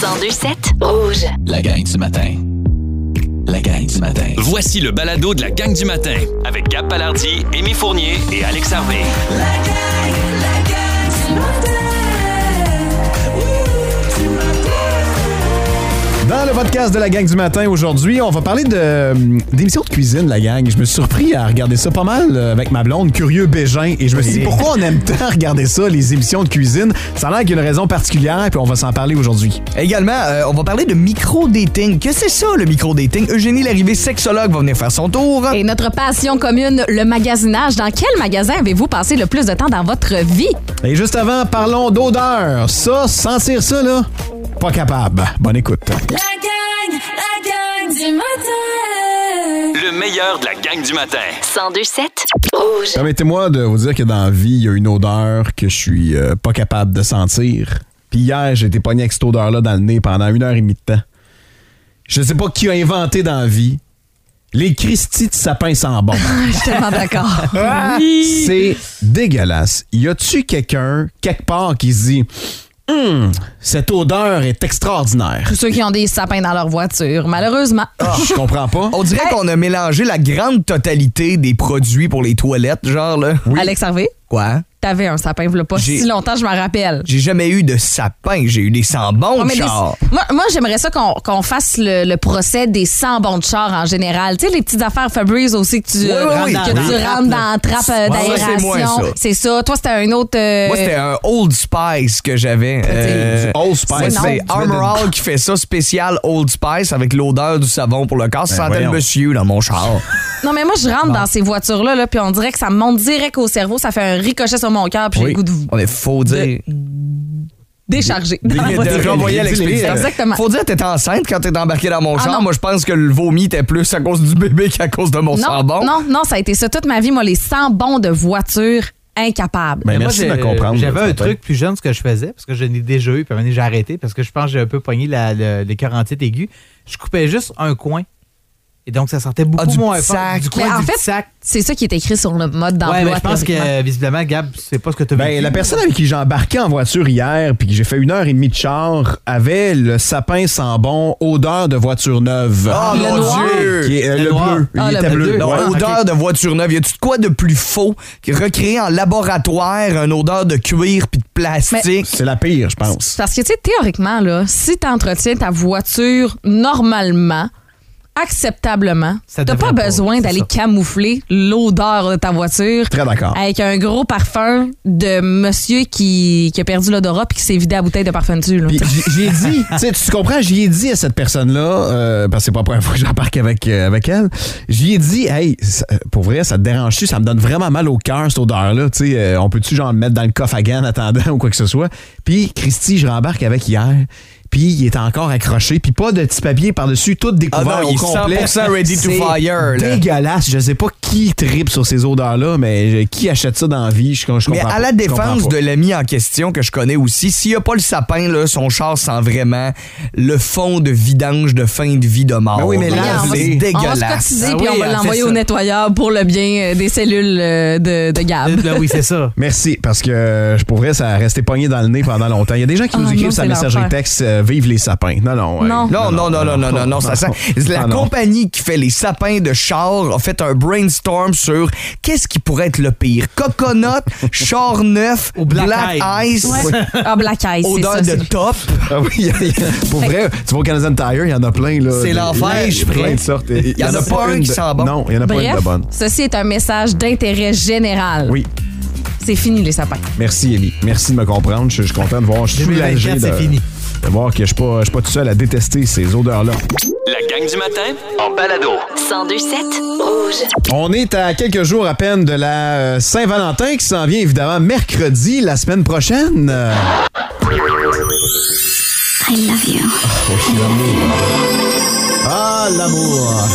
1027 Rouge. La gang du matin. La gang du matin. Voici le balado de la gang du matin avec Gab Palardi, Émy Fournier et Alex Harvey. Dans le podcast de la gang du matin aujourd'hui, on va parler de euh, d'émissions de cuisine, la gang. Je me suis surpris à regarder ça pas mal euh, avec ma blonde, curieux Bégin, et je me suis dit pourquoi on aime tant regarder ça, les émissions de cuisine? Ça a l'air qu'il y a une raison particulière, puis on va s'en parler aujourd'hui. Également, euh, on va parler de micro-dating. Que c'est ça, le micro-dating? Eugénie Larrivée, sexologue, va venir faire son tour. Et notre passion commune, le magasinage. Dans quel magasin avez-vous passé le plus de temps dans votre vie? Et juste avant, parlons d'odeur. Ça, sentir ça, là, pas capable. Bonne écoute. Le meilleur de la gang du matin. 1027 Rouge. Permettez-moi de vous dire que dans la vie, il y a une odeur que je suis euh, pas capable de sentir. Puis hier, j'ai été pogné avec cette odeur-là dans le nez pendant une heure et demie de temps. Je sais pas qui a inventé dans la vie les Christie de sapin sans bon. Je suis tellement d'accord. C'est dégueulasse. Y a-tu quelqu'un, quelque part, qui se dit Hum, cette odeur est extraordinaire? Tous ceux qui ont des sapins dans leur voiture, malheureusement. Je comprends pas. On dirait qu'on a mélangé la grande totalité des produits pour les toilettes, genre, là. Alex Harvey, Quoi? T'avais un sapin, il pas si longtemps, je m'en rappelle. J'ai jamais eu de sapin, j'ai eu des sambons Ouais, de des- char. moi, moi, j'aimerais ça qu'on qu'on fasse le, le procès des 100 bons de char en général. Tu sais, les petites affaires Febreze aussi que tu, Oui, oui, oui. que tu Oui. rentres dans la trappe d'aération. ça. C'est ça. Toi, c'était un autre. euh, Moi, c'était un Old Spice que j'avais. Euh, Old Spice. c'est Tu mets Armor de- All qui fait ça spécial Old Spice avec l'odeur du savon pour le corps. Ça Ben, sentait le monsieur dans mon char. Non, mais moi, je rentre dans ces voitures-là, là, puis on dirait que ça me monte direct au cerveau. Ça fait un ricochet sur mon cœur, puis j'ai Oui. le goût de vous On est faux dire. dans des- votre- des- J'envoyais à. Exactement. Faut dire que t'étais enceinte quand t'es embarqué dans mon Ah, char. non. Moi, je pense que le vomi était plus à cause du bébé qu'à cause de mon Non, sambon. non, non, ça a été ça toute ma vie, moi, les 100 bons de voiture incapables. Ben, Mais moi, merci de me comprendre. J'avais un truc plus jeune, ce que je faisais, parce que je l'ai déjà eu, puis à un moment donné, j'ai arrêté, parce que je pense que j'ai un peu pogné la, le- les carantite aigus. Je coupais juste un coin. Et donc, ça sortait beaucoup Ah, du moins petit fort. sac. Du coin en du fait, sac. C'est ça qui est écrit sur le mode Ouais, d'emploi. mais je pense que, visiblement, Gab, c'est pas ce que tu as Ben, la personne avec qui j'ai embarqué en voiture hier, puis que j'ai fait une heure et demie de char, avait le sapin sans bon, odeur de voiture neuve. Oh Le mon noir? Dieu! Qui est, euh, Le bleu. Ah, il le était bleu. bleu. Non, ouais. odeur de voiture neuve. Y a-tu de quoi de plus faux que recréer en laboratoire une odeur de cuir puis de plastique? C'est la pire, je pense. Parce que, tu sais, théoriquement, là, si tu entretiens ta voiture normalement, acceptablement, t'as pas besoin d'aller camoufler l'odeur de ta voiture Très d'accord. avec un gros parfum de monsieur qui, qui a perdu l'odorat puis qui s'est vidé la bouteille de parfum dessus. là. Puis j- j'y ai dit, tu comprends, j'y ai dit à cette personne-là, euh, parce que c'est pas la première fois que j'embarque avec, euh, avec elle, j'y ai dit, hey, ça- euh, pour vrai, ça te dérange-tu? Ça me donne vraiment mal au cœur, cette odeur-là. Tu sais, euh, on peut-tu genre le mettre dans le coffre à gants en attendant ou quoi que ce soit? Puis Christy, je rembarque avec hier. Puis il est encore accroché, puis pas de petit papier par-dessus, tout découvert Ah non, au il est complet. 100% ready to fire, là. dégueulasse. Je sais pas qui tripe sur ces odeurs-là, mais qui achète ça dans la vie, je, je Mais comprends à la pas. Défense de l'ami en question que je connais aussi, s'il n'y a pas le sapin, là, son char sent vraiment le fond de vidange de fin de vie de mort. Ben oui, mais là, c'est se- On va se dégueulasse. cotiser Ah puis oui, on va ah, l'envoyer au nettoyeur pour le bien euh, des cellules euh, de, de Gab. Ben oui, c'est ça. Merci, parce que euh, je pourrais ça a resté pogné dans le nez pendant longtemps. Il y a des gens qui Ah nous écrivent sa messagerie texte euh, Vive les sapins. Non, non. ouais. Non. Non, non, non, non, non, non, non, ça sent. La non. compagnie qui fait les sapins de char a fait un brainstorm sur qu'est-ce qui pourrait être le pire. Coconut, char neuf, Ou Black Ice, Ah, Black c'est odeur ça. de top. Ah oui, il y a- il y a- pour vrai, tu vas au Canadian Tire, il y en a plein. là. C'est l'enfer, des- je suis plein de sortes. Il y en a pas un une qui sent bon. Non, il y en a pas une de bonne. ceci est un message d'intérêt général. Oui, C'est fini, les sapins. merci, Ellie. Merci de me comprendre. Je, je suis content de voir. Je suis soulagé 2024, de, c'est fini. De voir que je ne suis, pas- je suis pas tout seul à détester ces odeurs-là. La gang du matin en balado. 1027 Rouge. On est à quelques jours à peine de la euh, Saint-Valentin qui s'en vient évidemment mercredi la semaine prochaine. I love you. Ah, l'amour.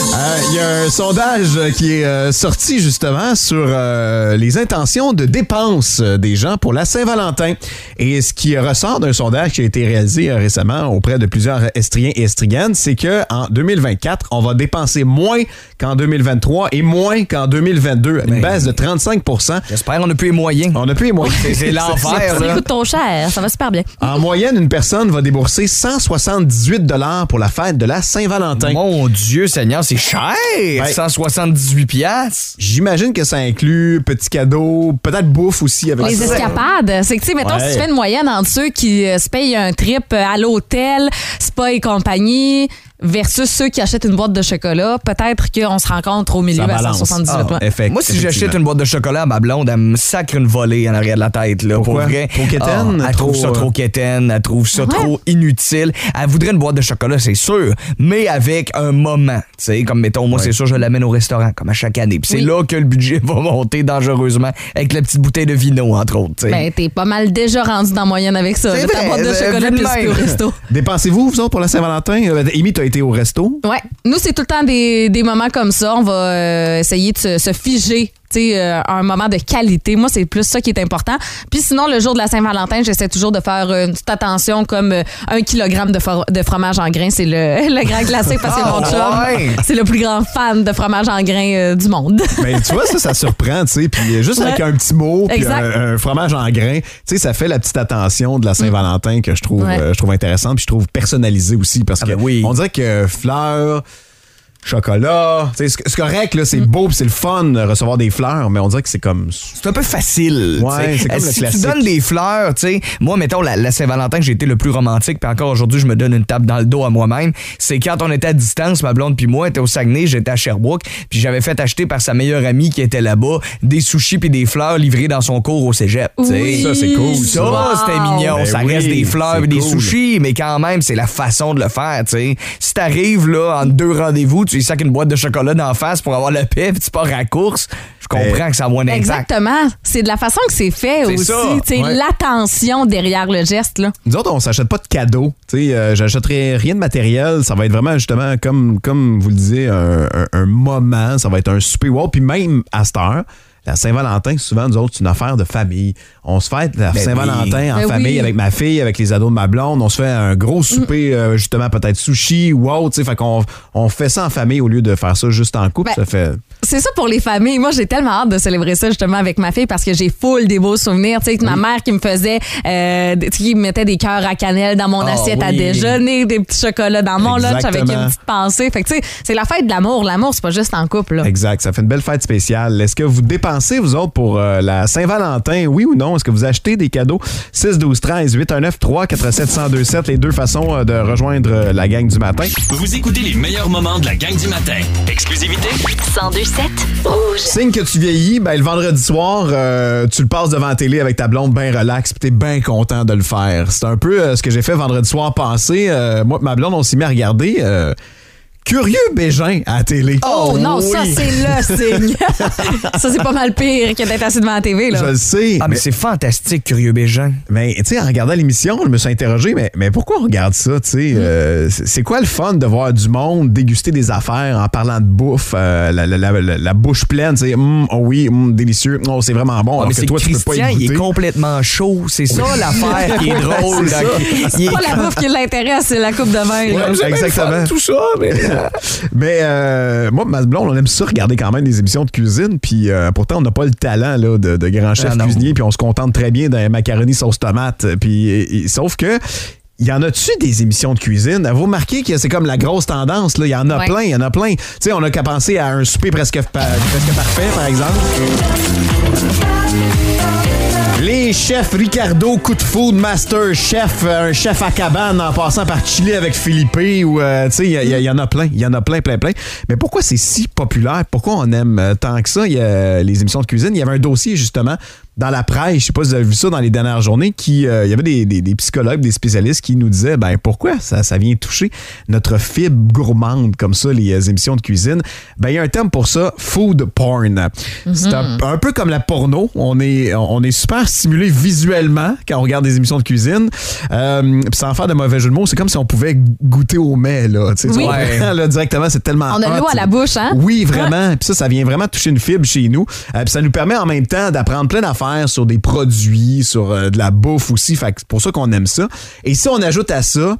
Euh, Il y a un sondage euh, qui est euh, sorti justement sur euh, les intentions de dépenses euh, des gens pour la Saint-Valentin. Et ce qui ressort d'un sondage qui a été réalisé euh, récemment auprès de plusieurs Estriens et Estriennes, c'est que en 2024, on va dépenser moins qu'en 2023 et moins qu'en 2022. Une Ben, baisse de 35% J'espère qu'on a plus les moyens. On n'a plus les moyens. C'est- c'est l'enfer, Ça coûte trop cher. Ça va super bien. En moyenne, une personne va débourser 178 dollars pour la fête de la Saint-Valentin. Mon Dieu Seigneur, c'est cher! Ben- 178 piastres. J'imagine que ça inclut petits cadeaux, peut-être bouffe aussi avec Les ça. escapades, c'est que, tu sais, mettons, Ouais. si tu fais une moyenne entre ceux qui euh, se payent un trip euh, à l'hôtel, spa et compagnie, versus ceux qui achètent une boîte de chocolat, peut-être qu'on se rencontre au milieu Ça à balance. 178. Ah, ouais. effect- Moi, si j'achète une boîte de chocolat à ma blonde, elle me sacre une volée en arrière de la tête. Là, Pourquoi? Pour vrai. Trop quétaine? Ah, elle trouve Trop, ça euh, trop quétaine, elle trouve ça Ouais. trop inutile. Elle voudrait une boîte de chocolat, c'est sûr, mais avec un moment. Tu sais, comme mettons, moi, c'est sûr, je l'amène au restaurant, comme à chaque année. Puis c'est Oui. là que le budget va monter dangereusement, avec la petite bouteille de vino, entre autres. tu sais. Ben, t'es pas mal déjà rendu dans la moyenne avec ça. C'est là, ta vrai, boîte de euh, chocolat vu de puis le même. au resto. Dépensez-vous, vous autres, pour la Saint-Valentin? Euh, Amy, t'as au resto? Ouais. Nous, c'est tout le temps des, des moments comme ça. On va euh, essayer de se figer. Tu sais, euh, un moment de qualité. Moi, c'est plus ça qui est important. Puis sinon, le jour de la Saint-Valentin, j'essaie toujours de faire une petite attention comme euh, un kilogramme de, de fromage en grains. C'est le, le grand classique parce que mon Ah, chum, ouais. c'est le plus grand fan de fromage en grains euh, du monde. Ben, tu vois, ça, ça surprend, tu sais. Puis euh, juste avec un petit mot, puis un, un fromage en grain, tu sais, ça fait la petite attention de la Saint-Valentin que je trouve, Ouais. euh, je trouve intéressante, puis je trouve personnalisée aussi, parce Ah que ben oui. on dirait que fleurs, chocolat, c'est c'est correct, là, Mm. c'est beau, puis c'est le fun de recevoir des fleurs, mais on dirait que c'est comme... C'est un peu facile. Ouais, c'est comme Euh, le si classique. tu donnes des fleurs, tu sais, moi, mettons, la, la Saint-Valentin, j'ai été le plus romantique, puis encore aujourd'hui, je me donne une tape dans le dos à moi-même. C'est quand on était à distance, ma blonde puis moi était au Saguenay, j'étais à Sherbrooke, puis j'avais fait acheter par sa meilleure amie qui était là-bas des sushis puis des fleurs livrées dans son cours au cégep. Oui. Ça, c'est cool, Ça, Wow. c'était mignon. Ben ça oui, reste des fleurs et des cool. sushis, mais quand même, c'est la façon de le faire, tu sais. Si t'arrives, là, en deux rendez-vous, tu lui sacs une boîte de chocolat d'en face pour avoir le paix, puis tu pars à la course, je comprends que ça a moins d'impact. Exactement. C'est de la façon que c'est fait C'est aussi. ça. Tu sais, Ouais. L'attention derrière le geste. Là. Nous autres, on s'achète pas de cadeaux. Tu sais, euh, j'achèterai rien de matériel. Ça va être vraiment, justement, comme, comme vous le disiez, un, un- un moment. Ça va être un super wow. Puis même à cette heure, la Saint-Valentin, souvent, nous autres, c'est une affaire de famille. On se fête la Ben Saint-Valentin en Ben famille oui. avec ma fille, avec les ados de ma blonde. On se fait un gros souper, euh, justement, peut-être sushi ou autre. Fait qu'on on fait ça en famille au lieu de faire ça juste en couple. Ben, ça fait. C'est ça pour les familles. Moi, j'ai tellement hâte de célébrer ça justement avec ma fille parce que j'ai full des beaux souvenirs. Tu sais, ma mère qui me faisait, euh, qui me mettait des cœurs à cannelle dans mon Ah assiette à déjeuner, des petits chocolats dans mon lunch avec Exactement. une petite pensée. Fait que tu sais, c'est la fête de l'amour. L'amour, c'est pas juste en couple. Là. Exact. Ça fait une belle fête spéciale. Est-ce que vous dépensez, vous autres, pour euh, la Saint-Valentin? Oui ou non? Est-ce que vous achetez des cadeaux? 6, 12, 13, 819 3 47 1027 Les deux façons euh, de rejoindre euh, la gang du matin. Vous écoutez les meilleurs moments de la gang du matin. Exclusivité 1027 Rouge. Signe que tu vieillis, ben, le vendredi soir, euh, tu le passes devant la télé avec ta blonde bien relax, puis t'es bien content de le faire. C'est un peu euh, ce que j'ai fait vendredi soir passé. Euh, moi et ma blonde, on s'est mis à regarder euh, Curieux Bégin à la télé. Oh, non, ça, c'est le signe. ça, c'est pas mal pire que d'être assis devant la TV. Là. Je le sais. Ah, mais c'est fantastique, Curieux Bégin. Mais tu sais, en regardant l'émission, je me suis interrogé, mais, mais pourquoi on regarde ça, tu sais? euh, c'est c'est quoi le fun de voir du monde déguster des affaires en parlant de bouffe, euh, la, la- la- la- la bouche pleine, tu sais, Hum, oh oui, hum, délicieux, oh, c'est vraiment bon, Ah, alors mais que c'est toi, tu peux Christian, pas y il est complètement chaud. C'est ça l'affaire qui est drôle. C'est pas la bouffe qui l'intéresse, c'est la coupe de vin. Ouais, exactement. tout ça, mais... Mais euh, moi, ma blonde, on aime ça regarder quand même des émissions de cuisine. Puis euh, pourtant, on n'a pas le talent là, de, de grand chef Ah, cuisinier. Puis on se contente très bien d'un macaroni sauce tomate. Puis et- et- sauf que. Il y en a-tu des émissions de cuisine? Vous remarquez que c'est comme la grosse tendance, là? Il y en a Ouais. plein, il y en a plein. Tu sais, on a qu'à penser à un souper presque, pa- presque parfait, par exemple. Les chefs Ricardo, coup de foudre, master chef, euh, un chef à cabane en passant par Chili avec Philippe ou euh, tu sais, il y, en a plein, il y en a plein, plein, plein. Mais pourquoi c'est si populaire? Pourquoi on aime euh, tant que ça? Les émissions de cuisine. Il y avait un dossier justement dans la presse, je sais pas si vous avez vu ça dans les dernières journées, qui euh, il y avait des, des- des psychologues, des spécialistes qui nous disaient ben pourquoi ça, ça vient toucher notre fibre gourmande comme ça, les euh, émissions de cuisine? Ben il y a un terme pour ça, food porn. C'est un, un peu comme la porno. On est, on est super stimulé visuellement quand on regarde des émissions de cuisine. Euh, sans faire de mauvais jeu de mots, c'est comme si on pouvait goûter au mets là. Tu là, directement, c'est tellement On a l'eau à la bouche, hein? Oui, vraiment. Puis ça, ça vient vraiment toucher une fibre chez nous. Euh, puis ça nous permet en même temps d'apprendre plein d'affaires sur des produits, sur euh, de la bouffe aussi. C'est pour ça qu'on aime ça. Et si on ajoute à ça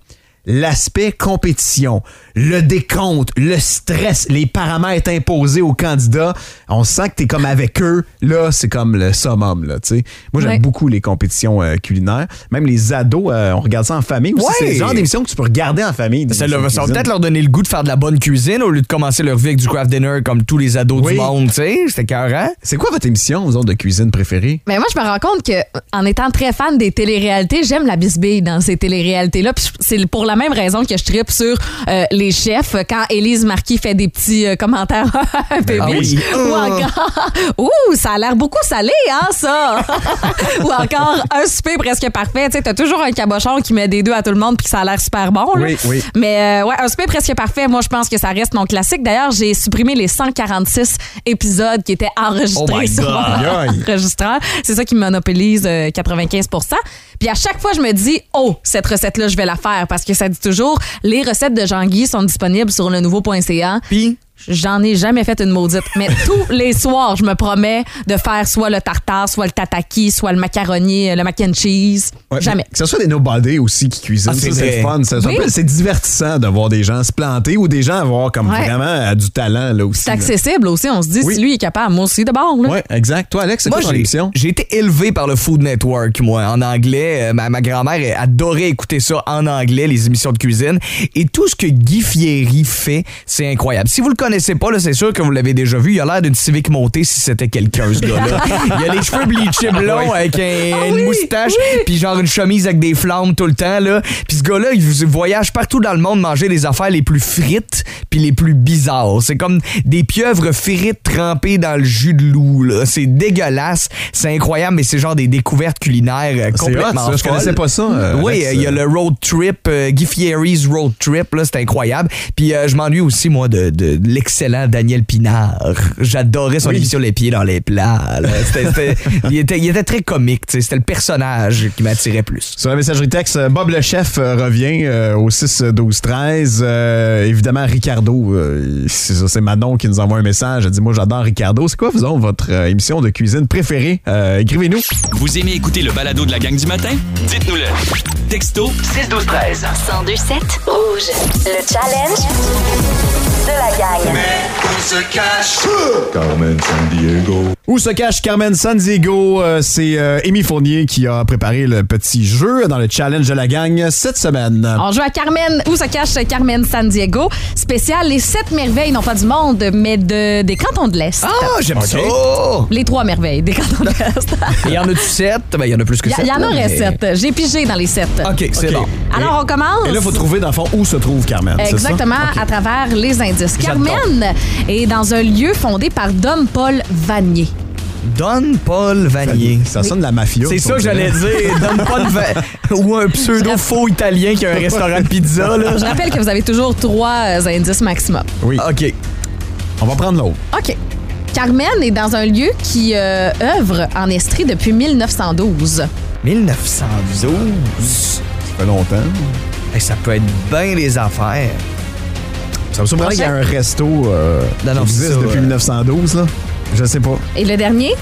l'aspect compétition, le décompte, le stress, les paramètres imposés aux candidats, on sent que t'es comme avec eux. Là, c'est comme le summum, là, tu sais. Moi, j'aime Ouais. beaucoup les compétitions euh, culinaires. Même les ados, euh, on regarde ça en famille aussi. Ouais. C'est le genre d'émission que tu peux regarder en famille. Ça, leur- va cuisine. peut-être leur donner le goût de faire de la bonne cuisine au lieu de commencer leur vie avec du craft dinner comme tous les ados Oui. du monde, tu sais. C'était carré. C'est quoi votre émission, vous autres, de cuisine préférée? Mais moi, je me rends compte que en étant très fan des téléréalités, j'aime la bisbille dans ces téléréalités-là. Puis c'est pour la même raison que je tripe sur euh, les chefs. Quand Élise Marquis fait des petits euh, commentaires un peu Ah bitch. oui. Ou encore, ouh, ça a l'air beaucoup salé, hein, ça. Ou encore, un souper presque parfait. Tu sais, t'as toujours un cabochon qui met des deux à tout le monde puis que ça a l'air super bon. là. Oui, oui. Mais euh, ouais, un souper presque parfait, moi, je pense que ça reste mon classique. D'ailleurs, j'ai supprimé les 146 épisodes qui étaient enregistrés Oh sur mon enregistreur. C'est ça qui monopolise euh, 95 Puis à chaque fois, je me dis, oh, cette recette-là, je vais la faire parce que ça dit toujours, les recettes de Jean-Guy sont disponibles sur le nouveau.ca. Puis, J'en ai jamais fait une maudite. Mais tous les soirs, je me promets de faire soit le tartare, soit le tataki, soit le macaroni, euh, le mac and cheese. Ouais, jamais. Que ce soit des nobody aussi qui cuisinent, Ah, c'est fun. C'est Oui. divertissant de voir des gens se planter ou des gens avoir comme Ouais. vraiment euh, du talent là aussi. C'est là. accessible aussi. On se dit, Oui. si lui est capable, moi aussi, de bord. là. Ouais, exact. Toi, Alex, c'est quoi ton j'ai émission? j'ai été élevé par le Food Network, moi, en anglais. Euh, Ma, ma grand-mère adorait écouter ça en anglais, les émissions de cuisine. Et tout ce que Guy Fieri fait, c'est incroyable. Si vous le connaissez pas, là, c'est sûr que vous l'avez déjà vu. Il a l'air d'une civique montée si c'était quelqu'un, ce gars-là. Il a les cheveux bleachés blonds avec un- une moustache, puis genre une chemise avec des flammes tout le temps. Là. Puis ce gars-là, il voyage partout dans le monde manger les affaires les plus frites puis les plus bizarres. C'est comme des pieuvres frites trempées dans le jus de loup. C'est dégueulasse. C'est incroyable, mais c'est genre des découvertes culinaires euh, hot, complètement ça. Je connaissais pas ça. euh, Oui, euh, il y a le road trip, euh, Guy Fieri's road trip, là, c'est incroyable. Puis euh, je m'ennuie aussi, moi, de, de- de l'excellent Daniel Pinard. J'adorais son Oui. émission Les pieds dans les plats. là. C'était- c'était- il, était, il était très comique, c'était le personnage qui m'attirait plus. Sur la messagerie texte, Bob le chef euh, revient euh, au 6 12 13. Euh, évidemment, Ricardo, euh, c'est ça, c'est Manon qui nous envoie un message. Elle dit Moi, j'adore Ricardo. C'est quoi, vous autres, votre euh, émission de cuisine préférée? Euh, Écrivez-nous. Vous aimez écouter le balado de la gang du matin? Dites-nous-le. Texto 61213. 1027 Rouge. Le challenge de la gang. Carmen San Diego. Où se cache Carmen San Diego? Euh, c'est euh, Amy Fournier qui a préparé le petit jeu dans le challenge de la gang cette semaine. On joue à Carmen, où se cache Carmen San Diego? Spécial, les sept merveilles, non pas du monde, mais de, des cantons de l'Est. Ah, j'aime ça! Les trois merveilles des cantons de l'Est. Il y en a-tu sept? Ben, il y en a plus que sept. il y en là, aurait mais- sept. J'ai pigé dans les sept. OK, c'est bon. Alors, on commence? Et là, il faut trouver, dans le fond, où se trouve Carmen. c'est ça? Exactement, à travers les Carmen est dans un lieu fondé par Don Paul Vanier. Don Paul Vanier. Ça sonne de la mafia. C'est ça que j'allais dire. Don Paul Va- Ou un pseudo-faux italien qui a un restaurant de pizza, là. Je rappelle que vous avez toujours trois euh, indices maximum. Oui. OK. On va prendre l'autre. OK. Carmen est dans un lieu qui euh, œuvre en Estrie depuis 1912. 1912. Ça fait longtemps. Hey, ça peut être bien les affaires. Ça me surprend qu'il y ait un resto euh, Non, non, qui existe ça, depuis euh. 1912. Là. Je sais pas. Et le dernier,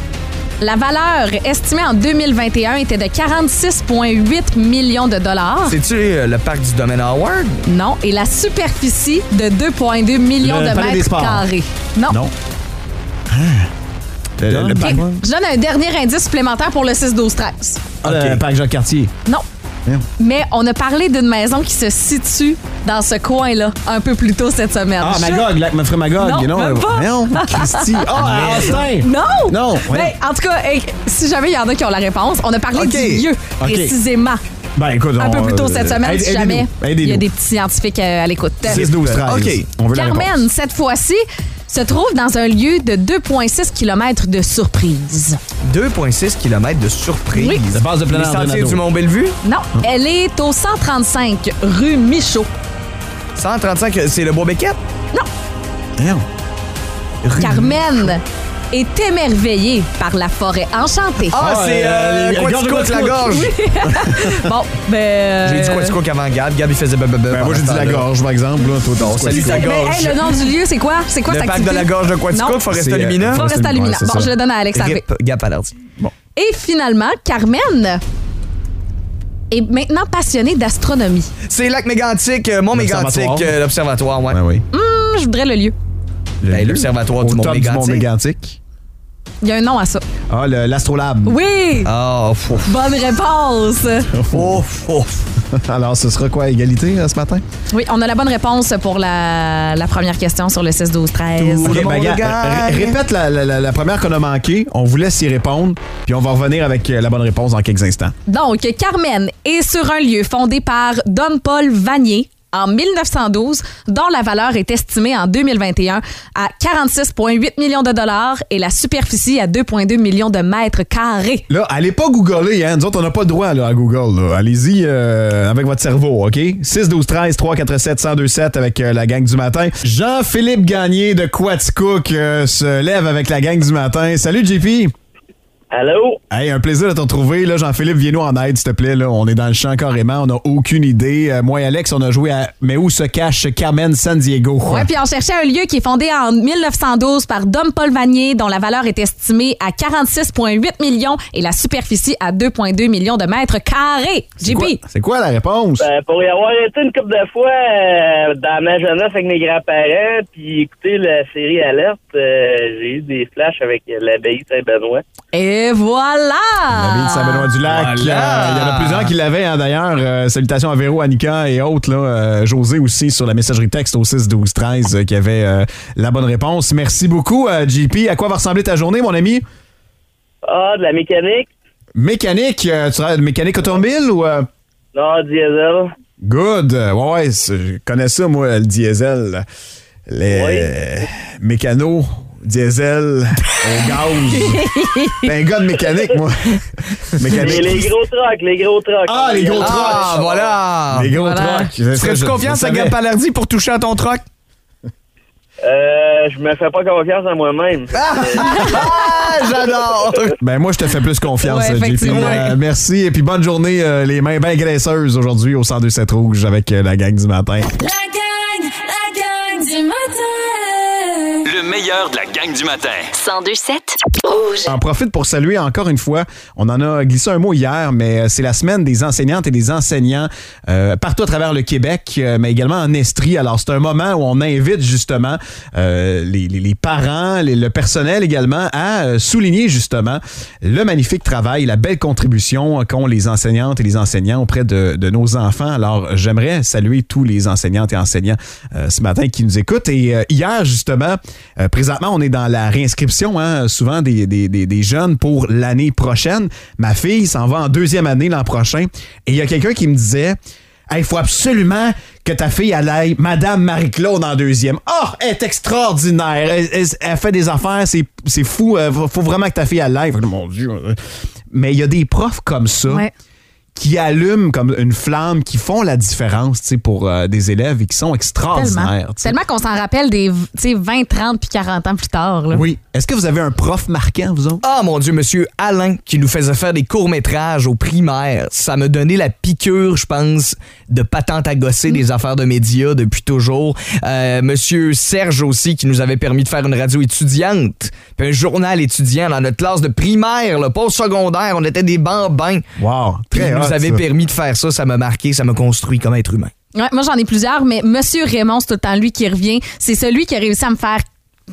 la valeur estimée en 2021 était de 46,8 millions de dollars. C'est-tu euh, le parc du domaine Howard? Non. Et la superficie de 2,2 millions Le de mètres carrés. Non. Non. Le, le- le OK. parc, Je donne un dernier indice supplémentaire pour le 6-12-13. Ah, le parc Jacques-Cartier. Non. Mais on a parlé d'une maison qui se situe dans ce coin-là un peu plus tôt cette semaine. Ah, Magog, lac Mafré Magog. Non, you know, même pas. voyons, Christy. Ah, Austin. Non! Non, ouais. Ben, en tout cas, hey, si jamais il y en a qui ont la réponse, on a parlé du lieu précisément Ben, écoute, un on, peu plus tôt cette euh, semaine, aide- si jamais il y a des petits scientifiques euh, à l'écoute. 6, 12, 13. OK. On veut la réponse. Carmen, cette fois-ci, se trouve dans un lieu de 2,6 km de surprise. 2,6 km de surprise. Oui. De base de plein sentiers du Mont-Bellevue? Non, elle est au 135 rue Michaud. 135, c'est le Bois-Béquette? Voyons. Carmen est émerveillée par la forêt enchantée. Ah, c'est euh, euh, Quaticook, la gorge. Bon, ben. J'ai dit euh, Quaticook avant Gab. Gab, il faisait blablabla. Ben, moi, j'ai dit la gorge, par exemple. Là, toi, salut dis? Mais hey, le nom du lieu, c'est quoi? C'est quoi Le cette parc de la gorge de. Quaticook, Forest C'est, euh, Lumina. Forest- c'est bon, ça. je le donne à Alex Gab Palardi. Et finalement, Carmen est maintenant passionnée d'astronomie. C'est Lac Mégantic, euh, Mont Mégantic, L'observatoire. euh, l'observatoire, ouais. Ben oui. Hum, je voudrais le lieu. Le Ben, l'observatoire du Mont top du Mont Mégantic. Mégantic. Il y a un nom à ça. Ah, le- l'Astrolabe. Oui! Ah, ouf, Bonne réponse! Alors, ce sera quoi, égalité euh, ce matin? Oui, on a la bonne réponse pour la, la première question sur le 6, 12, 13. Tout Ok, le ben, répète la, la- la- la première qu'on a manquée. On vous laisse y répondre, puis on va revenir avec euh, la bonne réponse dans quelques instants. Donc, Carmen est sur un lieu fondé par Don Paul Vanier en 1912, dont la valeur est estimée en 2021 à 46,8 millions de dollars et la superficie à 2,2 millions de mètres carrés. Là, allez pas googler, hein. Nous autres, on n'a pas le droit là, à Google. là. Allez-y euh, avec votre cerveau, OK? 6, 12, 13, 3, 4, 7, 102, 7 avec euh, la gang du matin. Jean-Philippe Gagné de Quaticook euh, se lève avec la gang du matin. Salut, JP! Allô? Hey, un plaisir de te retrouver. Là, Jean-Philippe, viens-nous en aide, s'il te plaît. Là. On est dans le champ carrément. On n'a aucune idée. Euh, moi et Alex, on a joué à Mais où se cache Carmen San Diego? Ouais, puis on cherchait un lieu qui est fondé en 1912 par Dom Paul Vanier, dont la valeur est estimée à 46,8 millions et la superficie à 2,2 millions de mètres carrés. C'est quoi, JP. c'est quoi la réponse? Ben, pour y avoir été une couple de fois euh, dans ma jeunesse avec mes grands-parents, puis écouter la série Alerte, euh, j'ai eu des flashs avec l'abbaye Saint-Benoît. Et voilà! L'abbaye de Saint-Benoît-du-Lac. Voilà. Euh, Il y en a plusieurs qui l'avaient, hein, d'ailleurs. Euh, salutations à Véro, Annika et autres. Là. Euh, José aussi sur la messagerie texte au 6 12 13 euh, qui avait euh, la bonne réponse. Merci beaucoup, euh, JP. À quoi va ressembler ta journée, mon ami? Ah, de la mécanique? Mécanique. euh, tu seras mécanique automobile ou... euh? Non, diesel. Good. Ouais, je connais ça, moi, le diesel. Les Oui. mécanos, diesel, au gaz. T'es un gars de mécanique, moi. mécanique. Les, les gros trucks, les gros trucks. Ah, les gros Ah, trucks. voilà. Les gros Voilà. trucks. Je- confiance à. Gab Palardi pour toucher à ton troc? Euh, je me fais pas confiance à moi-même. Ah, j'adore! Ben moi, je te fais plus confiance, Ouais, JP. Euh, merci. Et puis bonne journée, euh, les mains bien graisseuses aujourd'hui au 102 7 rouge avec euh, la gang du matin. La gang, la gang du matin. Meilleur de la gang du matin. 1027 Rouge. J'en profite pour saluer encore une fois. On en a glissé un mot hier, mais euh, c'est la semaine des enseignantes et des enseignants euh, partout à travers le Québec, euh, mais également en Estrie. Alors, c'est un moment où on invite justement euh, les, les- les parents, les- le personnel également à souligner justement le magnifique travail, la belle contribution qu'ont les enseignantes et les enseignants auprès de, de nos enfants. Alors, j'aimerais saluer tous les enseignantes et enseignants euh, ce matin qui nous écoutent. Et euh, hier, justement, présentement, on est dans la réinscription, hein, souvent des, jeunes pour l'année prochaine. Ma fille s'en va en deuxième année l'an prochain. Et il y a quelqu'un qui me disait il faut absolument que ta fille elle aille Madame Marie-Claude en deuxième. Oh, elle est extraordinaire. Elle, fait des affaires, c'est fou. Euh, faut vraiment que ta fille aille. Mon Dieu. Mais il y a des profs comme ça. Qui allument comme une flamme, qui font la différence tu sais, pour euh, des élèves et qui sont Tellement. extraordinaires. sais. Tellement qu'on s'en rappelle des tu sais, 20, 30 puis 40 ans plus tard. là. Oui. Est-ce que vous avez un prof marquant, vous autres? Ah mon Dieu, monsieur Alain qui nous faisait faire des courts-métrages au primaire. Ça me donnait la piqûre, je pense, de patente à gosser des affaires de médias depuis toujours. Euh, monsieur Serge aussi qui nous avait permis de faire une radio étudiante, puis un journal étudiant dans notre classe de primaire, là, pas au secondaire. On était des bambins. Wow. Très il nous avait ça. permis de faire ça. Ça m'a marqué, ça m'a construit comme être humain. Ouais, moi, j'en ai plusieurs, mais Monsieur Raymond, c'est tout le temps lui qui revient. C'est celui qui a réussi à me faire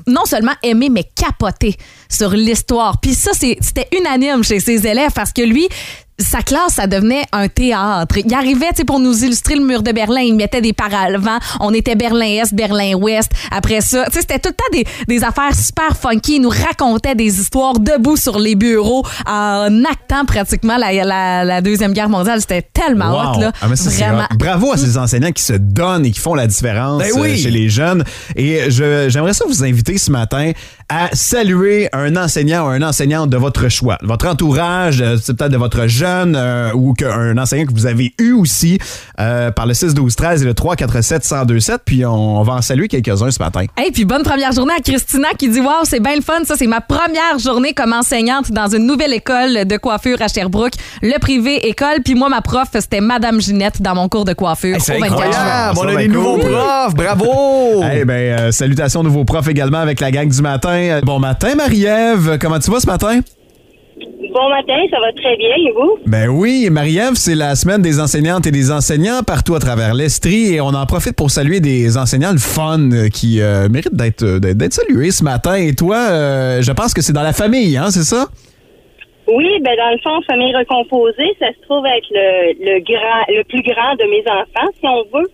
non seulement aimer, mais capoter sur l'histoire. Puis ça, c'était unanime chez ses élèves parce que lui, sa classe, ça devenait un théâtre. Il arrivait, tu sais, pour nous illustrer le mur de Berlin, il mettait des paravents. On était Berlin-Est, Berlin-Ouest. Après ça, tu sais, c'était tout le temps des, des affaires super funky. Il nous racontait des histoires debout sur les bureaux en actant pratiquement la, la, la Deuxième Guerre mondiale. C'était tellement Wow. hot, là. Ah, mais ça, c'est Vraiment. Bravo à ces enseignants qui se donnent et qui font la différence Ben oui. euh, chez les jeunes. Et je- j'aimerais ça vous inviter ce matin à saluer un enseignant ou une enseignante de votre choix. Votre entourage, euh, c'est peut-être de votre jeune euh, ou que- un enseignant que vous avez eu aussi euh, par le 6 12 13 et le 3 4 7 102 7 puis on, on va en saluer quelques-uns ce matin. Hey, puis bonne première journée à Christina qui dit Waouh, c'est bien le fun. Ça, c'est ma première journée comme enseignante dans une nouvelle école de coiffure à Sherbrooke, le privé école. Puis moi, ma prof, c'était Madame Ginette dans mon cours de coiffure. Hey, c'est au 24 juin. incroyable. On a des cool. nouveaux profs. Bravo. Eh ben euh, salutations de vos profs également avec la gang du matin. Euh, Bon matin Marie-Ève, comment tu vas ce matin? Bon matin, ça va très bien, et vous? Ben oui, Marie-Ève, c'est la semaine des enseignantes et des enseignants partout à travers l'Estrie et on en profite pour saluer des enseignants le fun euh, qui euh, méritent d'être euh, d'être d'être salués ce matin. Et toi, euh, je pense que c'est dans la famille, hein, c'est ça? Oui, ben dans le fond, famille recomposée, ça se trouve être le, le grand, le plus grand de mes enfants, si on veut.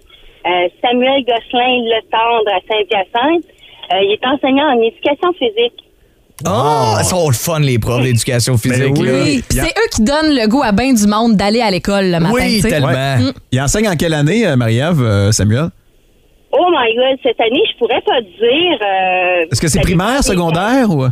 Euh, Samuel Gosselin Le Tendre à Saint-Hyacinthe. Il est enseignant en éducation physique. Ah, ils sont le fun, les profs d'éducation physique. oui. là. Oui, puis c'est eux qui donnent le goût à bien du monde d'aller à l'école le matin. Oui, tu sais. tellement. Mm. Il enseigne en quelle année, euh, Marie-Ève, euh, Samuel? Oh my God, cette année, je pourrais pas dire. euh, Est-ce que c'est ça dépend primaire, des- secondaire ou?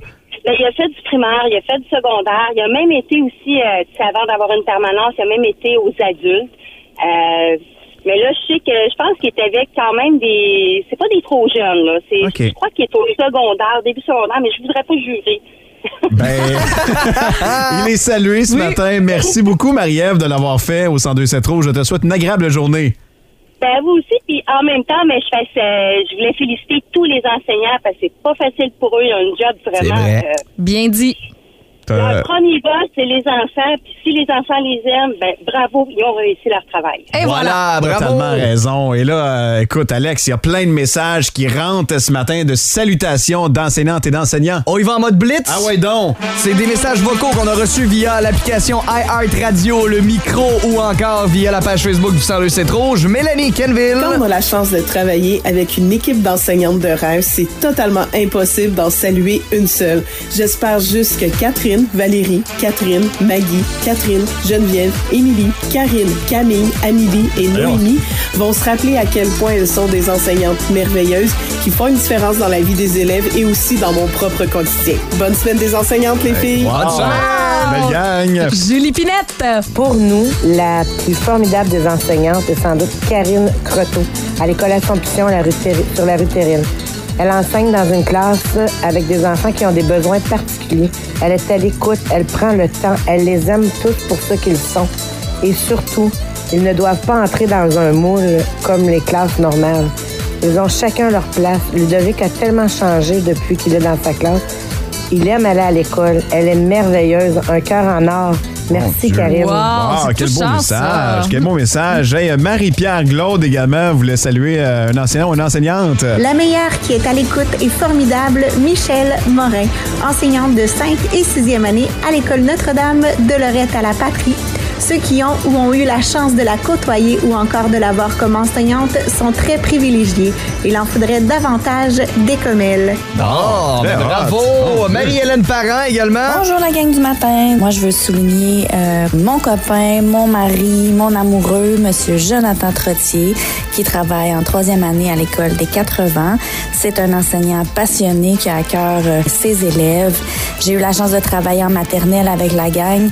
Ben, il a fait du primaire, il a fait du secondaire, il a même été aussi, euh, tu sais, avant d'avoir une permanence, il a même été aux adultes. Euh, mais là, je sais que je pense qu'il est avec quand même des. C'est pas des trop jeunes, là. C'est. Je crois qu'il est au secondaire, début secondaire, mais je voudrais pas jurer. Ben, il est salué ce matin. Merci beaucoup, Marie-Ève, de l'avoir fait au 1027 Rouge. Je te souhaite une agréable journée. Ben vous aussi, puis en même temps, mais je fais, euh, je voulais féliciter tous les enseignants parce que c'est pas facile pour eux, ils ont un job vraiment. vrai. euh, Bien dit. T'as- leur premier boss, c'est les enfants, puis si les enfants les aiment, ben bravo, ils ont réussi leur travail. Et voilà. Voilà, Totalement bravo. raison. Et là, euh, écoute, Alex, il y a plein de messages qui rentrent ce matin de salutations d'enseignantes et d'enseignants. On y va en mode blitz? Ah ouais donc! C'est des messages vocaux qu'on a reçus via l'application iHeart Radio, le micro ou encore via la page Facebook du 102 Rouge. Mélanie Kenville. Quand on a la chance de travailler avec une équipe d'enseignantes de rêve, c'est totalement impossible d'en saluer une seule. J'espère juste que Catherine, Valérie, Catherine, Maggie, Catherine, Geneviève, Émilie, Karine, Camille, Amélie et Noémie vont se rappeler à quel point elles sont des enseignantes merveilleuses qui font une différence dans la vie des élèves et aussi dans mon propre quotidien. Bonne semaine des enseignantes, les filles! Bonne gang! Julie Pinette. Pour nous, la plus formidable des enseignantes est sans doute Karine Croteau, à l'école Assomption la rue Terri- sur la rue Terrille. Elle enseigne dans une classe avec des enfants qui ont des besoins particuliers. Elle est à l'écoute, elle prend le temps, elle les aime tous pour ce qu'ils sont. Et surtout, ils ne doivent pas entrer dans un moule comme les classes normales. Ils ont chacun leur place. Ludovic a tellement changé depuis qu'il est dans sa classe. Il aime aller à l'école. Elle est merveilleuse, un cœur en or. Merci. Karine. Wow, Ah, quel beau touchant, message! ça. Quel beau message! Hey, Marie-Pierre Glaude également voulait saluer euh, un enseignant ou une enseignante. La meilleure qui est à l'écoute est formidable, Michelle Morin, enseignante de 5 et 6e année à l'école Notre-Dame de Lorette à la Patrie. Ceux qui ont ou ont eu la chance de la côtoyer ou encore de la voir comme enseignante sont très privilégiés. Il en faudrait davantage des comme elle. Oh, ben bravo. hot. Marie-Hélène Parent également. Bonjour la gang du matin. Moi, je veux souligner euh, mon copain, mon mari, mon amoureux, Monsieur Jonathan Trottier, qui travaille en troisième année à l'école des 80. C'est un enseignant passionné qui a à cœur euh, ses élèves. J'ai eu la chance de travailler en maternelle avec la gang.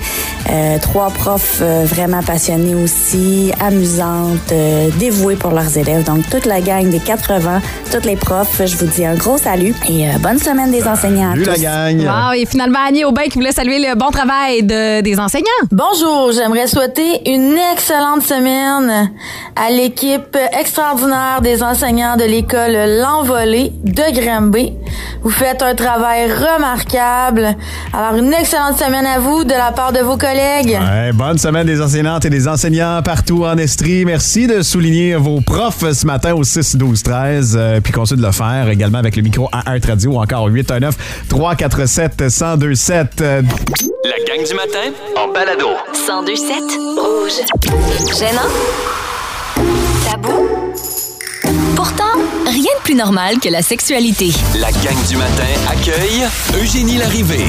Euh, trois profs euh, vraiment passionnés aussi, amusantes, euh, dévoués pour leurs élèves. Donc, toute la gang des 80, tous les profs, je vous dis un gros salut et euh, bonne semaine des enseignants à Salut la gang! Wow, et finalement, Annie Aubin qui voulait saluer le bon travail de- des enseignants. Bonjour, j'aimerais souhaiter une excellente semaine à l'équipe extraordinaire des enseignants de l'école L'Envolée de Granby. Vous faites un travail remarquable. Alors, une excellente semaine à vous de la part de vos collègues. Ouais, bonne semaine des enseignantes et des enseignants partout en Estrie. Merci de souligner vos profs ce matin au 6 12 13 euh, puis continuez de le faire également avec le micro à Art Radio ou encore au 819 347 1027. Euh, La gang du matin en balado. 1027 Rouge. Gênant? Tabou? Rien de plus normal que la sexualité. La gang du matin accueille Eugénie Larrivée.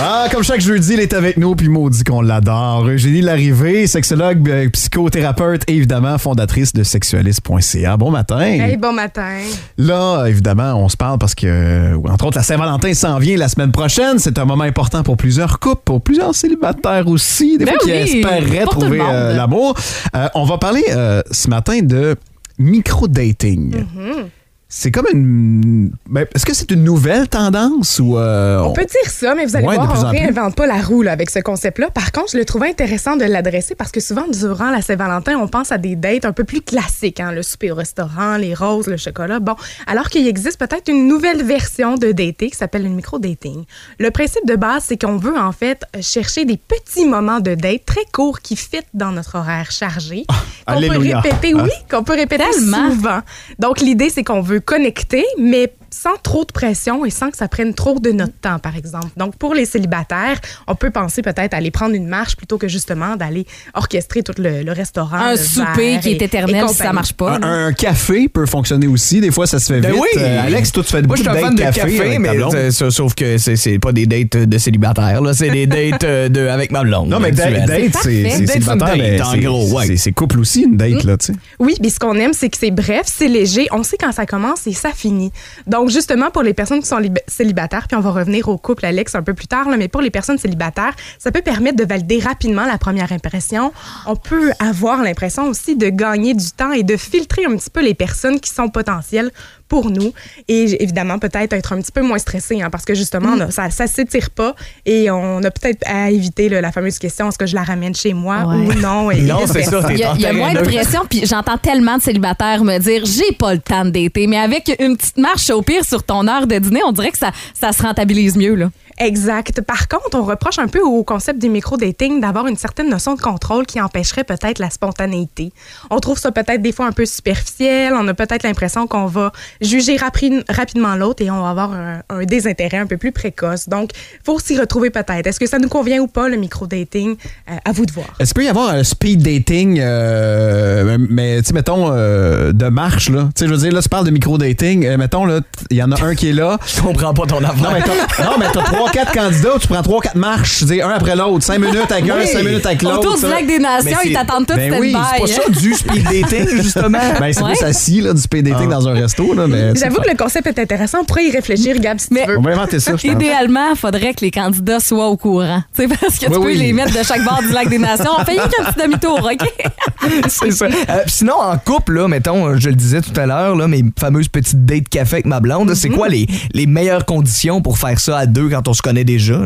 Ah, comme chaque jeudi, il est avec nous, puis maudit qu'on l'adore. Eugénie Larrivée, sexologue, euh, psychothérapeute et évidemment fondatrice de sexualiste.ca. Bon matin. Hey, bon matin. Là, évidemment, on se parle parce que, euh, entre autres, la Saint-Valentin s'en vient la semaine prochaine. C'est un moment important pour plusieurs couples, pour plusieurs célibataires aussi, des Ben fois qui espéraient trouver euh, l'amour. Euh, on va parler euh, ce matin de micro-dating. Mhm. C'est comme une. ben, Est-ce que c'est une nouvelle tendance ou. euh, On peut dire ça, mais vous allez Ouais, voir, on réinvente pas la roue là, avec ce concept-là. Par contre, je le trouvais intéressant de l'adresser parce que souvent, durant la Saint-Valentin, on pense à des dates un peu plus classiques, hein, le souper au restaurant, les roses, le chocolat. Bon, alors qu'il existe peut-être une nouvelle version de dating qui s'appelle le micro-dating. Le principe de base, c'est qu'on veut en fait chercher des petits moments de date très courts qui fit dans notre horaire chargé. qu'on peut répéter, Ah. oui, qu'on peut répéter Tellement. souvent. Donc, l'idée, c'est qu'on veut connecter, mais sans trop de pression et sans que ça prenne trop de notre temps, par exemple. Donc, pour les célibataires, on peut penser peut-être à aller prendre une marche plutôt que justement d'aller orchestrer tout le, le restaurant. Un le souper qui et- est éternel si ça marche pas. Un, café peut fonctionner aussi. Des fois, ça se fait Ben vite. oui. Euh, Alex, toi, tu fais Moi, beaucoup je suis de dates de café, café, mais euh, sauf que c'est- c'est pas des dates de célibataires, là. C'est des dates euh, de, avec ma blonde. Non, mais date, c'est célibataire, en c'est- gros, ouais. c'est- C'est couple aussi, une date, là, tu sais. Oui, mais ce qu'on aime, c'est que c'est bref, c'est léger. On sait quand ça commence et ça finit. Donc, justement, pour les personnes qui sont lib- célibataires, puis on va revenir au couple, Alex, un peu plus tard, mais pour les personnes célibataires, ça peut permettre de valider rapidement la première impression. On peut avoir l'impression aussi de gagner du temps et de filtrer un petit peu les personnes qui sont potentielles pour nous. Et évidemment, peut-être être un petit peu moins stressé, hein, parce que justement, a- ça ne s'étire pas et on a peut-être à éviter là, la fameuse question est-ce que je la ramène chez moi Ouais. ou non? Et Non, c'est ça, Il y a, il y a moins de pression, puis j'entends tellement de célibataires me dire j'ai pas le temps de dater, mais avec une petite marche au pire sur ton heure de dîner, on dirait que ça, ça se rentabilise mieux. Là. Exact. Par contre, on reproche un peu au concept du micro-dating d'avoir une certaine notion de contrôle qui empêcherait peut-être la spontanéité. On trouve ça peut-être des fois un peu superficiel. On a peut-être l'impression qu'on va juger rapi- rapidement l'autre et on va avoir un, un désintérêt un peu plus précoce. Donc, faut s'y retrouver peut-être. Est-ce que ça nous convient ou pas, le micro-dating? Euh, à vous de voir. Est-ce qu'il peut y avoir un speed dating, euh, mais tu sais, mettons, euh, de marche, là? Tu sais, je veux dire, là, tu parles de micro-dating. euh, mettons, là, il y en a un qui est là. Je comprends pas ton Non, affaire. non, mais t'as trois, quatre candidats, tu prends trois, quatre marches, un après l'autre, cinq minutes avec un, Oui. cinq minutes avec l'autre. Autour du lac des Nations, ils c'est- t'attendent tous ben oui. C'est pas ça du speed dating, justement. Ben, c'est Ouais. plus assis, là, du speed dating dans un resto, là, mais. J'avoue que le concept est intéressant. On pourrait y réfléchir, Gab, si Mais- tu veux. On va inventer ça, je pense. Idéalement, il faudrait que les candidats soient au courant. Tu sais, parce que tu Oui, peux oui. les mettre de chaque bord du lac des Nations. On fait qu'un petit demi-tour, OK? c'est ça. Euh, sinon, en couple, là, mettons, je le disais tout à l'heure, là, mes fameuses petites dates café avec ma blonde, c'est Mhm. quoi les, les meilleures conditions pour faire ça à deux quand on se connaît déjà?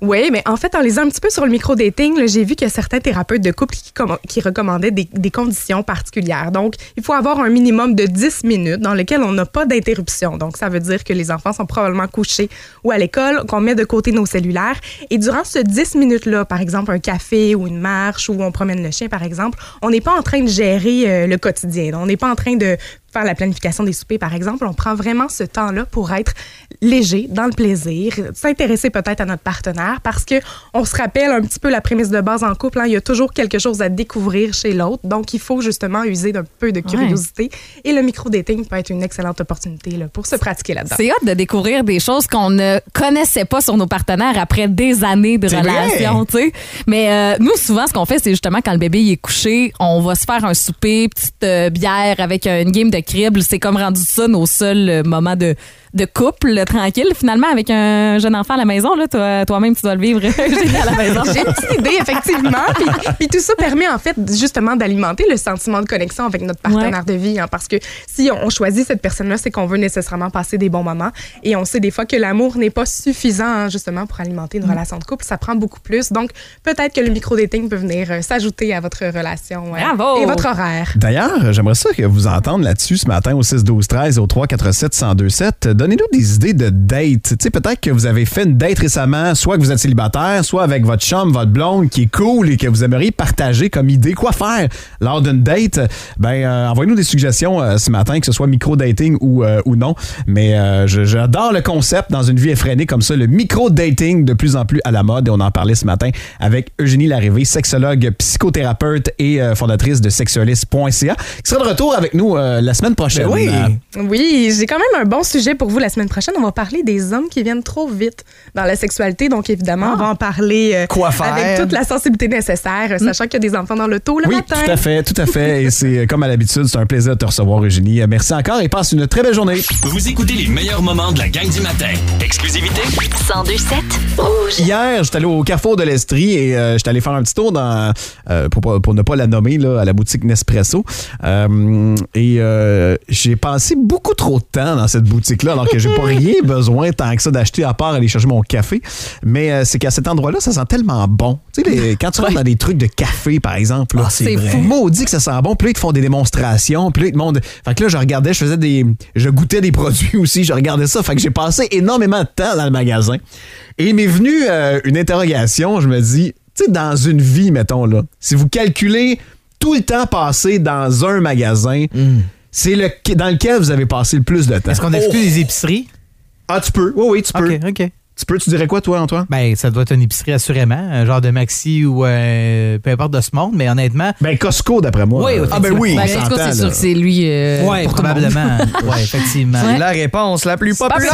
Oui, mais en fait, en lisant un petit peu sur le micro-dating, j'ai vu qu'il y a certains thérapeutes de couple qui, comm- qui recommandaient des, des conditions particulières. Donc, il faut avoir un minimum de 10 minutes dans lequel on n'a pas d'interruption. Donc, ça veut dire que les enfants sont probablement couchés ou à l'école, qu'on met de côté nos cellulaires. Et durant ce 10 minutes-là, par exemple, un café ou une marche ou on promène le chien, par exemple, on n'est pas en train de gérer euh, le quotidien. On n'est pas en train de faire la planification des soupers, par exemple. On prend vraiment ce temps-là pour être léger, dans le plaisir, s'intéresser peut-être à notre partenaire parce que on se rappelle un petit peu la prémisse de base en couple. hein, il y a toujours quelque chose à découvrir chez l'autre. Donc, il faut justement user d'un peu de curiosité. Et le micro-dating peut être une excellente opportunité là, pour se pratiquer là-dedans. C'est hâte de découvrir des choses qu'on ne connaissait pas sur nos partenaires après des années de relation, tu sais. Mais euh, nous, souvent, ce qu'on fait, c'est justement quand le bébé il est couché, on va se faire un souper, petite euh, bière avec une game de C'est comme rendu ça nos seuls euh, moments de, de couple tranquille. Finalement, avec un jeune enfant à la maison, là, toi, toi-même, tu dois le vivre à la maison. J'ai une petite idée, effectivement. Puis, puis tout ça permet, en fait, justement, d'alimenter le sentiment de connexion avec notre partenaire de vie. hein, parce que si on, on choisit cette personne-là, c'est qu'on veut nécessairement passer des bons moments. Et on sait des fois que l'amour n'est pas suffisant, hein, justement, pour alimenter une relation de couple. Ça prend beaucoup plus. Donc, peut-être que le micro-dating peut venir euh, s'ajouter à votre relation euh, Bravo! et votre horaire. D'ailleurs, j'aimerais ça que vous entendre là-dessus ce matin au 6 12 13 au 3 4 7 1027. Donnez-nous des idées de date. Tu sais, peut-être que vous avez fait une date récemment, soit que vous êtes célibataire, soit avec votre chum, votre blonde qui est cool et que vous aimeriez partager comme idée quoi faire lors d'une date. Ben, euh, envoyez-nous des suggestions euh, ce matin, que ce soit micro-dating ou, euh, ou non. Mais j'adore le concept dans une vie effrénée comme ça, le micro-dating de plus en plus à la mode. Et on en parlait ce matin avec Eugénie Larrivée, sexologue, psychothérapeute et fondatrice de sexualiste.ca, qui sera de retour avec nous la semaine prochaine. Ben oui. Oui, j'ai quand même un bon sujet pour vous la semaine prochaine. On va parler des hommes qui viennent trop vite dans la sexualité. Donc, évidemment, on va en parler euh, Quoi faire? avec toute la sensibilité nécessaire, euh, sachant qu'il y a des enfants dans le taux le oui, matin. tout à fait, tout à fait. Et c'est euh, comme à l'habitude, c'est un plaisir de te recevoir, Eugénie. Merci encore et passe une très belle journée. Vous écoutez les meilleurs moments de la gang du matin. Exclusivité 1027 Rouge. Hier, j'étais allé au Carrefour de l'Estrie et euh, j'étais allé faire un petit tour dans, euh, pour, pas- pour ne pas la nommer, là, à la boutique Nespresso. Euh, et euh, j'ai passé beaucoup trop de temps dans cette boutique-là, alors que j'ai pas rien besoin tant que ça d'acheter à part aller chercher mon café. Mais euh, c'est qu'à cet endroit-là, ça sent tellement bon. Tu sais, les- quand tu rentres dans des trucs de café, par exemple, là, Ah, c'est fou. Maudit que ça sent bon. Puis là, ils te font des démonstrations. Puis là, ils te montrent. Fait que là, je regardais, je faisais des. Je goûtais des produits aussi. Je regardais ça. Fait que j'ai passé énormément de temps dans le magasin. Et il m'est venu euh, une interrogation. Je me dis, tu sais, dans une vie, mettons, là, si vous calculez tout le temps passé dans un magasin, c'est le dans lequel vous avez passé le plus de temps. Est-ce qu'on exclut les épiceries? Ah, tu peux. Oui, oui, tu peux. OK, OK. Tu peux, tu dirais quoi, toi, Antoine? Ben, ça doit être une épicerie, assurément. Un genre de Maxi ou euh, peu importe de ce monde, mais honnêtement. Ben, Costco, d'après moi. Oui, Ah, ben oui. Ben, Costco, c'est sûr que c'est lui. euh, Oui, pour probablement. oui, effectivement. Ouais. La réponse la plus populaire.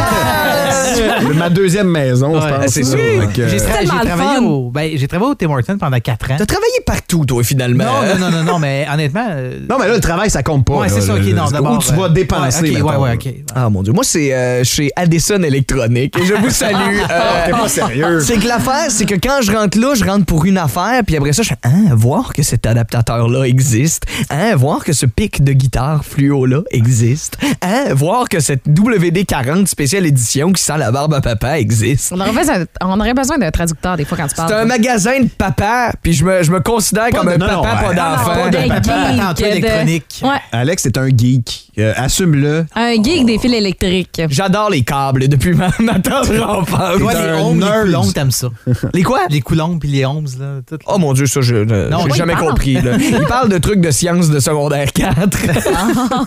Ma deuxième maison, je pense. c'est sûr. Que- J'ai travaillé, au, ben, j'ai travaillé au Tim Hortons pendant 4 ans. T'as travaillé partout, toi, finalement. Non, non, non, non, non, mais honnêtement. euh, Non, mais là, le travail, ça compte pas. Ouais, là. c'est ça, ok, non, d'abord. Où tu vas euh, dépenser. Ouais, ok, ouais, mettons. ouais, ok. Ah mon dieu, moi c'est euh, chez Addison Électronique et je vous salue. Euh, T'es pas sérieux. C'est que l'affaire, c'est que quand je rentre là, je rentre pour une affaire, puis après ça, je fais hein, voir que cet adaptateur-là existe, hein, voir que ce pic de guitare fluo-là existe, hein, voir que cette WD-40 spéciale édition qui sent la barbe à papa existe. On aurait besoin, on aurait besoin d'un traducteur des fois quand tu parles. C'est un magasin de papa, puis je me, je me considère Pas comme de- un non, papa, non, pas d'enfant. Non, de papa, geek, de- électronique. Ouais, Alex, c'est un geek. Euh, Assume-le. un geek des fils électriques. J'adore les câbles depuis ma, ma tendre enfance. Toi, les un coulombs, t'aimes ça. Les quoi? Les coulombs puis les ohms, là. Tout. Oh mon dieu, ça, je Non, j'ai ouais, jamais il parle. compris. là. Il parle de trucs de sciences de secondaire 4. tu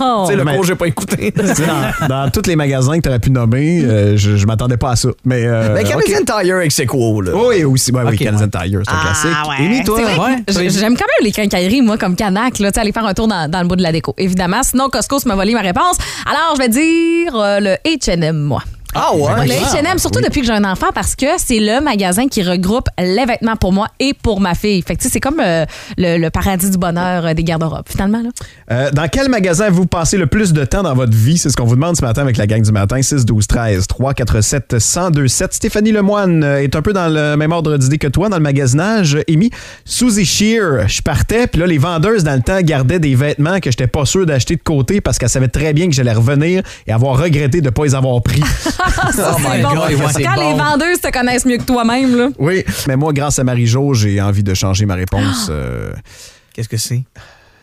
Oh. sais, le Mais- cours, j'ai pas écouté. Tu sais, dans, dans tous les magasins que tu aurais pu nommer, euh, je, je m'attendais pas à ça. Mais, euh, Mais Canadian. Tire avec ses quo, là. Oui, aussi. Ouais, oui, Ok, Canadian ouais. Tire, c'est un Ah, classique. ouais. Amy, toi? C'est vrai. Ouais. J- J'aime quand même les quincailleries, moi, comme Canac, là, tu sais, aller faire un tour dans, dans le bout de la déco. Évidemment, sinon, Costco, se m'a volé ma réponse. Alors, je vais dire euh, le H&M, moi. Ah ouais? Le H&M, surtout depuis que j'ai un enfant, parce que c'est le magasin qui regroupe les vêtements pour moi et pour ma fille. Fait que, tu sais, c'est comme euh, le, le paradis du bonheur euh, des garde-robes, finalement. Là. Euh, dans quel magasin vous passez le plus de temps dans votre vie? C'est ce qu'on vous demande ce matin avec la gang du matin. 6, 12, 13, 3, 4, 7, 102, 7. Stéphanie Lemoine est un peu dans le même ordre d'idée que toi dans le magasinage. Amy, Suzy Shear, je partais, puis là, les vendeuses dans le temps gardaient des vêtements que j'étais pas sûr d'acheter de côté parce qu'elles savaient très bien que j'allais revenir et avoir regretté de pas les avoir pris. Ça, Oh c'est bon. God, ouais, Quand bon. les vendeuses te connaissent mieux que toi-même, là. oui, mais moi, grâce à Marie-Jo, j'ai envie de changer ma réponse. euh, Qu'est-ce que c'est?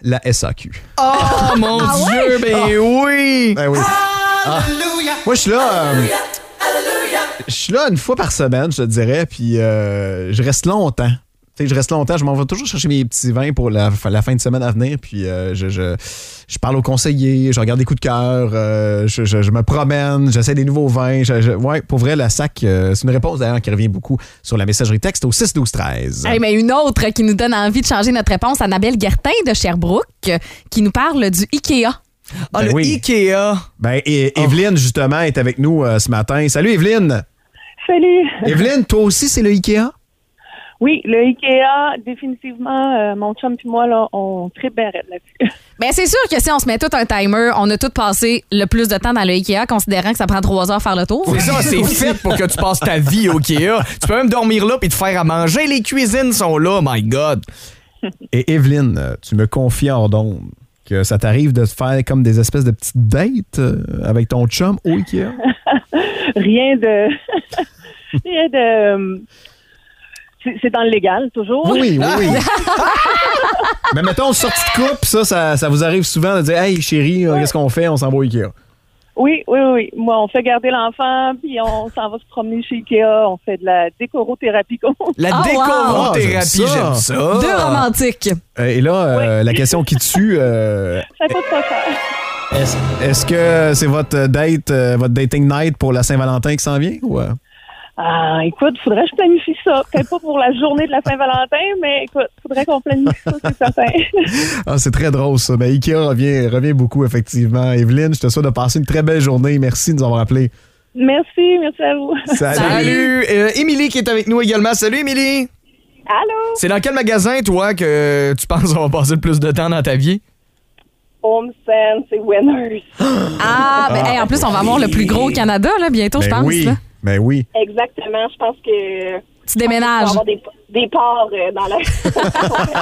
la SAQ. Oh mon dieu, ben oui! Ben oui. Ah. Moi, je suis là. euh, je suis là une fois par semaine, je te dirais, puis euh, je reste longtemps. Je reste longtemps, je m'en vais toujours chercher mes petits vins pour la, la fin de semaine à venir, puis euh, je, je, je parle aux conseillers, je regarde des coups de cœur, euh, je, je- je me promène, j'essaie des nouveaux vins. Je, je- ouais, pour vrai, la SAC, euh, c'est une réponse d'ailleurs qui revient beaucoup sur la messagerie texte au 6 12 13. Hey, mais une autre qui nous donne envie de changer notre réponse, Annabelle Gertin de Sherbrooke, qui nous parle du IKEA. Ah, Ben le oui. Ikea! Ben, et, Evelyne, justement, est avec nous euh, ce matin. Salut, Evelyne! Salut. Evelyne, toi aussi, c'est le IKEA? Oui, le Ikea, définitivement, euh, mon chum et moi, là, on triperait là-dessus. Ben, c'est sûr que si on se met tout un timer, on a tout passé le plus de temps dans le IKEA, considérant que ça prend trois heures faire le tour. C'est ça, c'est fait pour que tu passes ta vie au Ikea. Tu peux même dormir là puis te faire à manger. Les cuisines sont là, my God. Et Evelyne, euh, tu me confies en d'onde que ça t'arrive de te faire comme des espèces de petites dates euh, avec ton chum au Ikea? Rien de. Rien de. C'est- dans le légal, toujours. Oui, oui, oui. Mais mettons, sortie de couple, ça, ça, ça vous arrive souvent de dire Hey chérie, euh, qu'est-ce qu'on fait? On s'en va au Ikea. Oui, oui, oui. Moi, on fait garder l'enfant, puis on s'en va se promener chez Ikea. On fait de la décorothérapie. comme on dit. La Ah, wow. décorothérapie, Ah, j'aime ça. Deux romantiques. Euh, Et là, euh, la question qui tue, euh, Ça coûte pas cher. est-ce est-ce que c'est votre date, euh, votre dating night pour la Saint-Valentin qui s'en vient? Ou, euh? Ah, écoute, faudrait que je planifie ça. Peut-être pas pour la journée de la Saint-Valentin, mais écoute, faudrait qu'on planifie ça, c'est certain. Ah, c'est très drôle ça. Ben, Ikea revient, revient beaucoup, effectivement. Evelyne, je te souhaite de passer une très belle journée. Merci de nous avoir appelés. merci, merci à vous. Salut. Euh, Émilie qui est avec nous également. Salut, Émilie. Allô? C'est dans quel magasin, toi, que tu penses qu'on va passer le plus de temps dans ta vie? Home Sense et Winners. Ah, ben, hey, en plus, on va avoir le plus gros au Canada, là, bientôt, je Ben pense. oui, là. Ben oui. Exactement. Je pense que. Tu déménages. On va avoir des, des parts euh, dans la.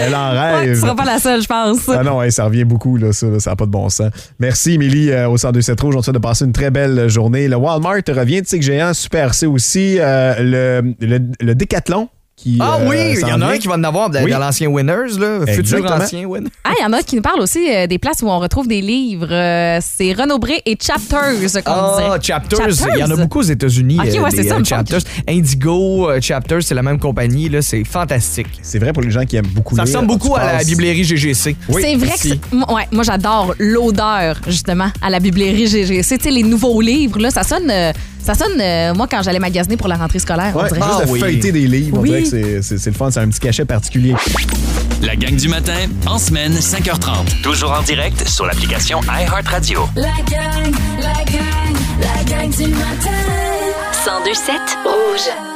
Elle en Ouais, rêve. tu seras pas la seule, je pense. Ah non, ouais, ça revient beaucoup, là, ça, là, ça n'a pas de bon sens. Merci, Émilie, euh, au 102.7 Rouge. On te souhaite de passer une très belle journée. Le Walmart revient, tu sais que géant, Super C aussi. euh, le, le, le Décathlon. Qui, Ah euh, oui, il y en a un qui va en avoir Oui. dans l'ancien Winners, là, futur ancien Winners. Ah, il y en a qui nous parlent aussi euh, des places où on retrouve des livres. Euh, c'est Renaud-Bré et Chapters, comme on Ah. Chapters. Il y en a beaucoup aux États-Unis. Ok, euh, ouais, c'est ça, euh, Chapters. Indigo, euh, Chapters, c'est la même compagnie. là, C'est fantastique. C'est vrai pour les gens qui aiment beaucoup Ça lire. ressemble beaucoup à la bibliothèque GGC. c'est vrai que ouais, moi j'adore l'odeur justement à la bibliothèque GGC. Tu sais les nouveaux livres là, ça sonne euh, ça sonne euh, moi quand j'allais magasiner pour la rentrée scolaire, on Ouais, dirait. juste Ah de oui. feuilleter des livres, on Oui. dirait que c'est- c'est c'est le fun, c'est un petit cachet particulier. La gang du matin, en semaine, 5h30. Toujours en direct sur l'application iHeartRadio. La gang, la gang, la gang du matin. 1027 Rouge.